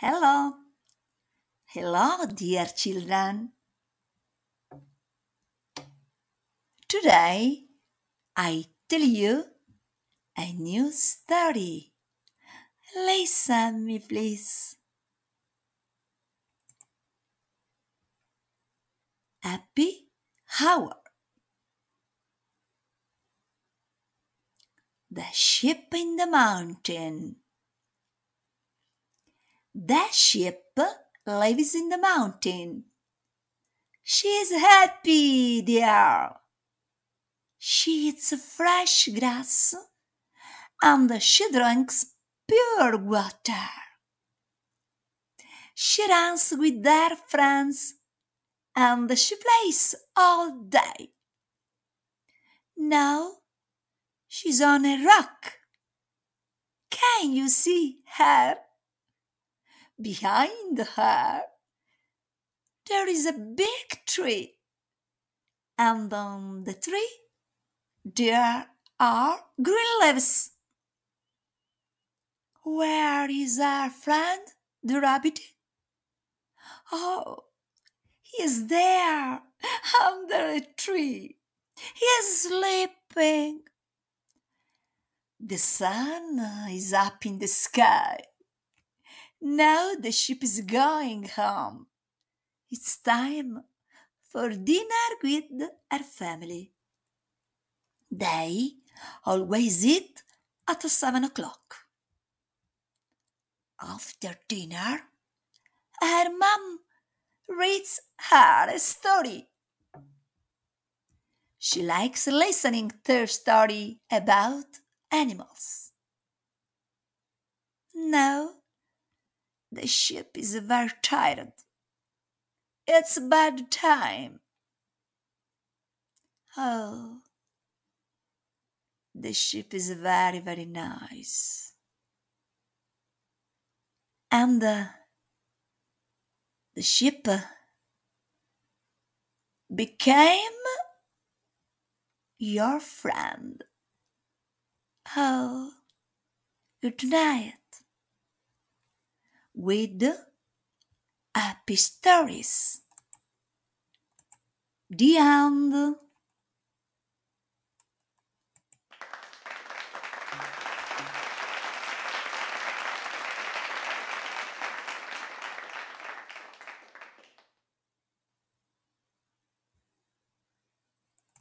Hello. Hello, dear children. Today I tell you a new story. Listen me, please. Happy Hour. The Sheep in the Mountain. The ship lives in the mountain. She is happy there. She eats fresh grass and she drinks pure water. She runs with her friends and she plays all day. Now she's on a rock. Can you see her? Behind her, there is a big tree, and on the tree, there are green leaves. Where is our friend, the rabbit? Oh, he is there, under a tree. He is sleeping. The sun is up in the sky. Now the ship is going home. It's time for dinner with her family. They always eat at seven o'clock. After dinner, her mom reads her a story. She likes listening to a story about animals. Now the ship is very tired. It's bad time. Oh, the ship is very, very nice. And uh, the ship became your friend. Oh, good night with happy stories. The end.